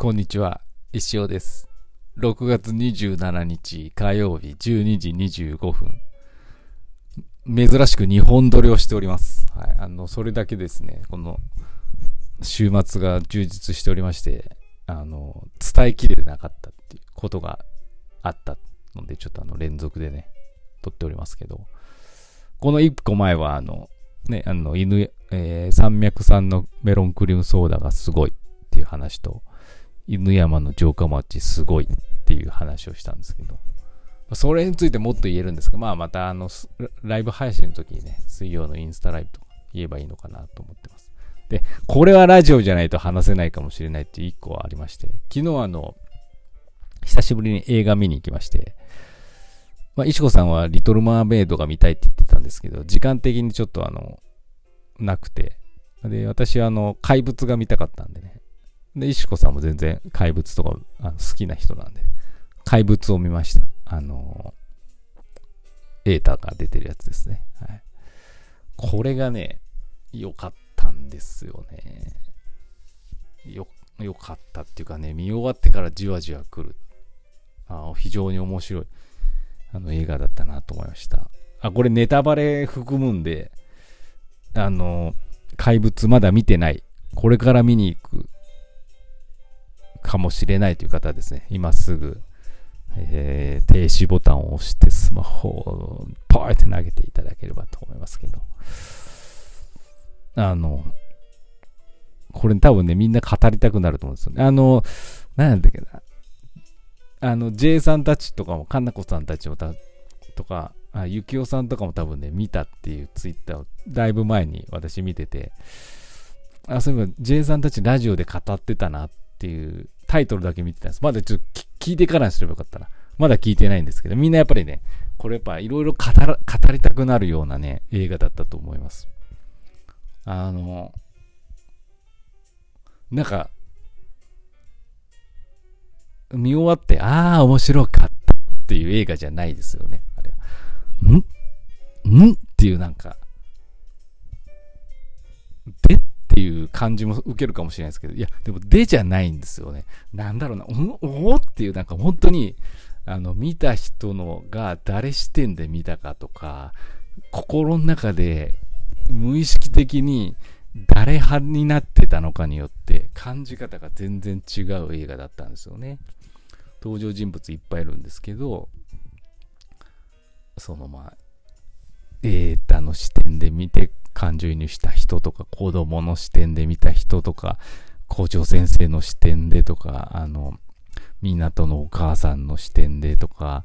こんにちは、石尾です。6月27日火曜日12時25分。珍しく日本撮りをしております。はい。あの、それだけですね、この週末が充実しておりまして、あの、伝えきれてなかったっていうことがあったので、ちょっとあの、連続でね、撮っておりますけど、この一個前は、あの、ね、あの、犬、えー山脈産のメロンクリームソーダがすごいっていう話と、犬山の城下町すごいっていう話をしたんですけど、それについてもっと言えるんですが、まあまたあの、ライブ配信の時にね、水曜のインスタライブとか言えばいいのかなと思ってます。で、これはラジオじゃないと話せないかもしれないっていう一個はありまして、昨日あの、久しぶりに映画見に行きまして、まあ、石子さんはリトルマーメイドが見たいって言ってたんですけど、時間的にちょっとあの、なくて、で、私はあの、怪物が見たかったんでね、で、石子さんも全然怪物とかあの好きな人なんで、怪物を見ました。あの、エータが出てるやつですね。はい。これがね、良かったんですよね。よ、良かったっていうかね、見終わってからじわじわ来る。あ非常に面白いあの映画だったなと思いました。あ、これネタバレ含むんで、あの、怪物まだ見てない。これから見に行くかもしれないという方はですね、今すぐ、えー停止ボタンを押してスマホをポーって投げていただければと思いますけど、あの、これ多分ね、みんな語りたくなると思うんですよね。あの、なんだっけな。あの、J さんたちとかも、かなこさんたちもた、とか、あゆきおさんとかも多分ね、見たっていうツイッターをだいぶ前に私見てて、あ、そういえば J さんたちラジオで語ってたなっていうタイトルだけ見てたんです。まだちょっと聞いてからにすればよかったな。まだ聞いてないんですけど、みんなやっぱりね、これやっぱいろいろ語りたくなるようなね、映画だったと思います。あの、なんか、見終わって、ああ、面白かったっていう映画じゃないですよね、あれは。ん？ん？っていうなんか、っていう感じも受けるかもしれないですけど、いや、でもでじゃないんですよね。なんだろうな、おおっていうなんか本当に、あの、見た人のが誰視点で見たかとか、心の中で無意識的に誰派になってたのかによって感じ方が全然違う映画だったんですよね。登場人物いっぱいいるんですけど、そのまあ、データの視点で見て感情移入した人とか、子供の視点で見た人とか、校長先生の視点でとか、あの、港のお母さんの視点でとか、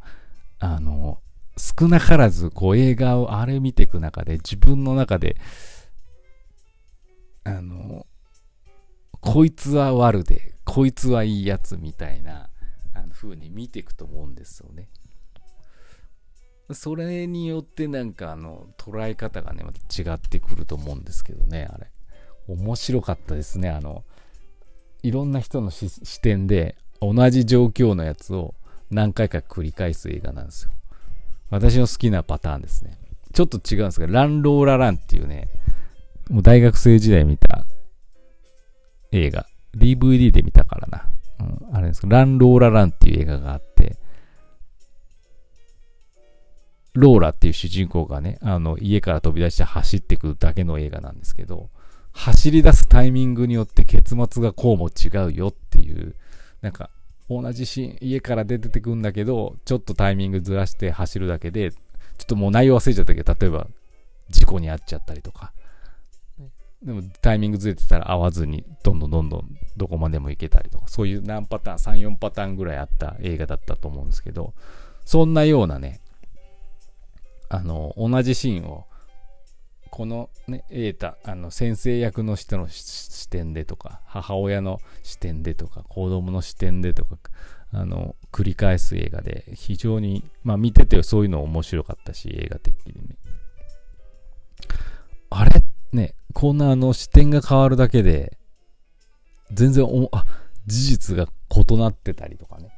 あの、少なからずこう映画をあれ見ていく中で自分の中で、あの、こいつは悪で、こいつはいいやつみたいな、あの風に見ていくと思うんですよね。それによってなんかあの捉え方がねまた違ってくると思うんですけどねあれ。面白かったですねあのいろんな人の視点で同じ状況のやつを何回か繰り返す映画なんですよ。私の好きなパターンですね。ちょっと違うんですがランローラランっていうねもう大学生時代見た映画。DVD で見たからな、うん、あれですけどランローラランっていう映画があってローラっていう主人公がね、あの、家から飛び出して走ってくるだけの映画なんですけど、走り出すタイミングによって結末がこうも違うよっていう、なんか、同じシーン、家から出てくんだけど、ちょっとタイミングずらして走るだけで、ちょっともう内容忘れちゃったけど、例えば、事故に遭っちゃったりとか、でもタイミングずれてたら合わずに、どんどんどんどんどこまでも行けたりとか、そういう何パターン、3、4パターンぐらいあった映画だったと思うんですけど、そんなようなね、あの、同じシーンを、このね、エータ、あの、先生役の人の視点でとか、母親の視点でとか、子供の視点でとか、あの、繰り返す映画で、非常に、まあ見ててそういうの面白かったし、映画的にね。あれ？ね、こんなあの視点が変わるだけで、全然お、あ、事実が異なってたりとかね。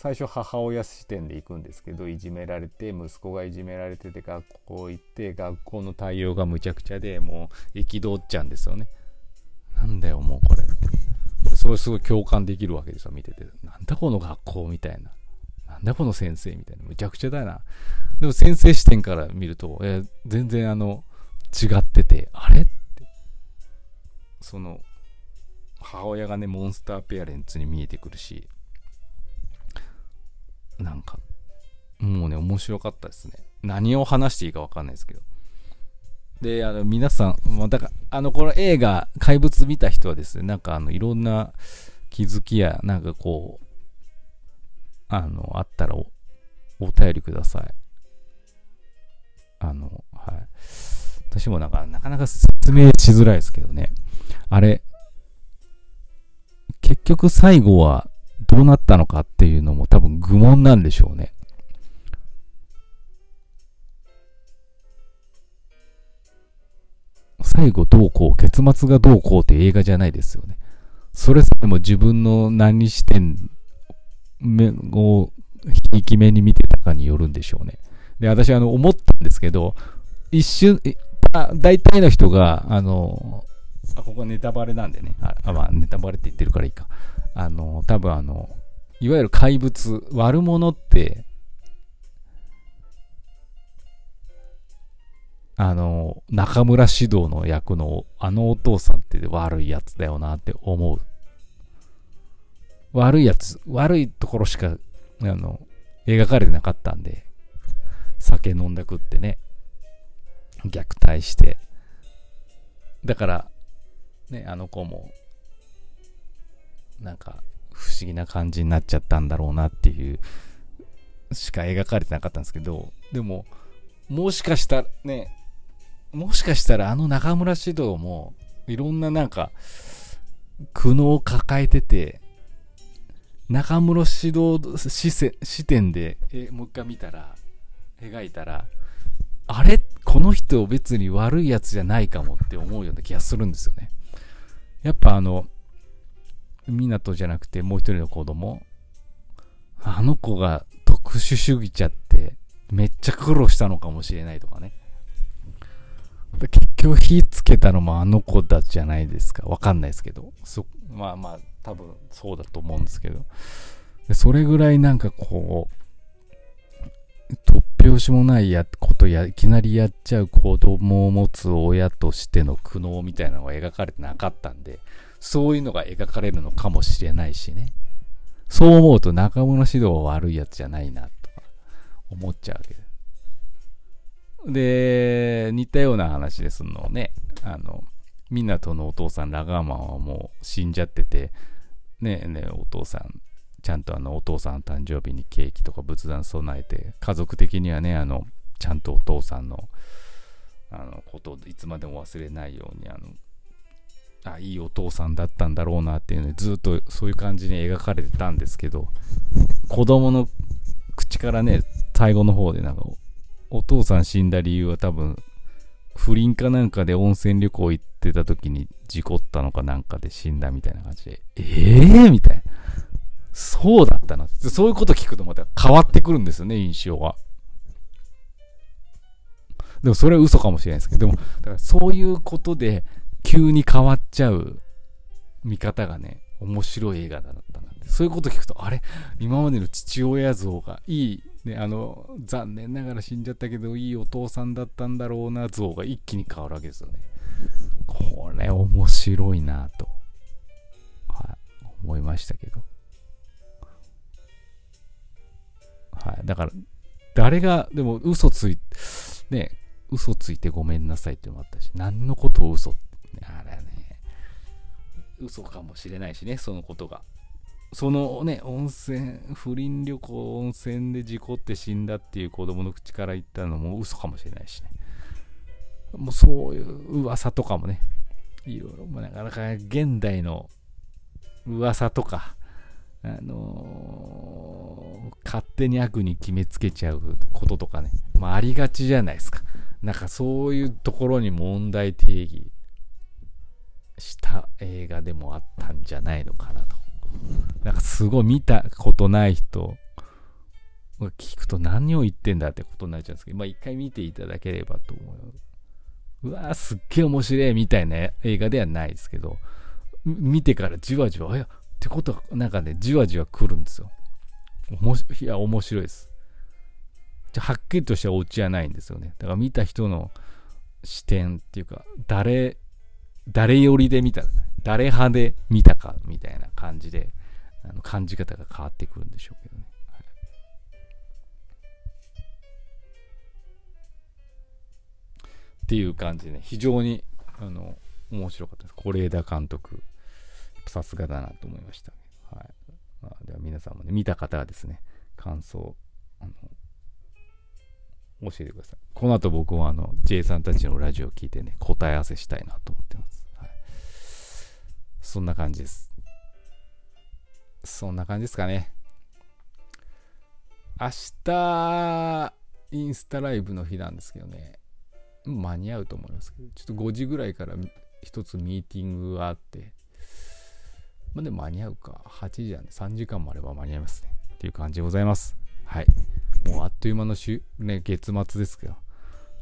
最初母親視点で行くんですけどいじめられて息子がいじめられてて学校行って学校の対応がむちゃくちゃでもう憤っちゃうんですよねなんだよ、もうこれ。それすごい共感できるわけですよ、見てて。なんだこの学校みたいな。なんだこの先生みたいな。むちゃくちゃだな。でも先生視点から見ると、え全然あの、違ってて、あれ？って。その、母親がね、モンスターペアレンツに見えてくるし、白かったですね。何を話していいかわかんないですけど。で、あの、皆さん、もうだから、あの、この映画、怪物見た人はですね、なんかあの、いろんな気づきや、なんかこう、あの、あったらお、お便りください。あの、はい。私もなんか、なかなか説明しづらいですけどね。あれ、結局最後はどうなったのかっていうのも多分愚問なんでしょうね。最後どうこう、結末がどうこうって映画じゃないですよね。それさえも自分の何視点を引き目に見てたかによるんでしょうね。で、私はあの思ったんですけど、一瞬、あ大体の人が、あの、あ、ここネタバレなんでね。あ、まあ、ネタバレって言ってるからいいか。あの、多分あの、いわゆる怪物、悪者って、あの、中村獅童の役のあのお父さんって悪いやつだよなって思う。悪いやつ、悪いところしか、あの、描かれてなかったんで、酒飲んだくってね、虐待して、だから、ね、あの子も、なんか、不思議な感じになっちゃったんだろうなっていう、しか描かれてなかったんですけど、でも、もしかしたらね、もしかしたらあの中村獅童も、いろんななんか、苦悩を抱えてて、中村獅童視点で、えもう一回見たら、描いたら、あれ？この人別に悪いやつじゃないかもって思うような気がするんですよね。やっぱあの、港じゃなくてもう一人の子供、あの子が特殊主義ちゃってめっちゃ苦労したのかもしれないとかね。結局火つけたのもあの子たちじゃないですか。わかんないですけど。そ、まあまあ、多分そうだと思うんですけど。それぐらいなんかこう、突拍子もないやことや、いきなりやっちゃう子供を持つ親としての苦悩みたいなのが描かれてなかったんで、そういうのが描かれるのかもしれないしね。そう思うと中村指導は悪いやつじゃないな、とか思っちゃうわけです。で、似たような話ですのね、あの、港のお父さん、ラガーマンはもう死んじゃってて、ねえねえ、お父さん、ちゃんとあの、お父さん誕生日にケーキとか仏壇備えて、家族的にはね、あの、ちゃんとお父さんの、あの、ことをいつまでも忘れないように、あの、あ、いいお父さんだったんだろうなっていうね、ずっとそういう感じに描かれてたんですけど、子供の口からね、最後の方でなんか、お父さん死んだ理由は多分、不倫かなんかで温泉旅行行ってた時に事故ったのかなんかで死んだみたいな感じで、ええー、みたいな。そうだったな。そういうこと聞くとまた変わってくるんですよね、印象が。でもそれは嘘かもしれないですけど、でも、だからそういうことで急に変わっちゃう見方がね、面白い映画だったな。そういうこと聞くと、あれ？今までの父親像がいいね、あの、残念ながら死んじゃったけど、いいお父さんだったんだろうな、像が一気に変わるわけですよね。これ面白いなと、はい、思いましたけど。はい、だから、誰が、でも嘘つい、ね、嘘ついてごめんなさいっていうのもあったし、何のことを嘘って、あれね、嘘かもしれないしね、そのことが。そのね、温泉、不倫旅行、温泉で事故って死んだっていう子供の口から言ったのも嘘かもしれないしね。もうそういう噂とかもね、いろいろ、なかなか現代の噂とか、あのー、勝手に悪に決めつけちゃうこととかね、まあ、ありがちじゃないですか。なんかそういうところに問題定義した映画でもあったんじゃないのかなと。なんかすごい見たことない人が聞くと何を言ってんだってことになっちゃうんですけど、まあ一回見ていただければと思う。うわーすっげえ面白いみたいな映画ではないですけど、見てからじわじわ、いや、ってことは、なんかね、じわじわ来るんですよ。もしいや、面白いです。じゃはっきりとしたオチはないんですよね。だから見た人の視点っていうか、誰、誰寄りで見たか、誰派で見たかみたいな感じで、あの感じ方が変わってくるんでしょうけどね。っていう感じでね、非常に、あの、面白かったです。是枝監督、さすがだなと思いました。はい。まあ、では皆さんもね、見た方はですね、感想、あの、教えてください。この後僕はあの、J さんたちのラジオを聞いてね、答え合わせしたいなと思ってます。そんな感じです。そんな感じですかね。明日、インスタライブの日なんですけどね、間に合うと思いますけど、ちょっと5時ぐらいから一つミーティングがあって、まあ、で間に合うか。8時なんで3時間もあれば間に合いますね。っていう感じでございます。はい。もうあっという間の週、ね、月末ですけど。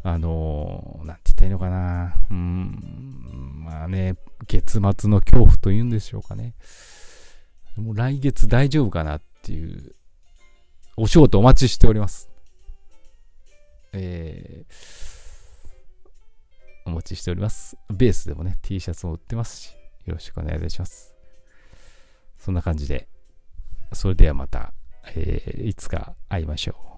あのー、なんて言ったらいいのかな。うん、まあね、月末の恐怖というんでしょうかね。もう来月大丈夫かなっていう、お仕事お待ちしております。えー、お待ちしております。ベースでもね、T シャツも売ってますし、よろしくお願いいたします。そんな感じで、それではまた、えー、いつか会いましょう。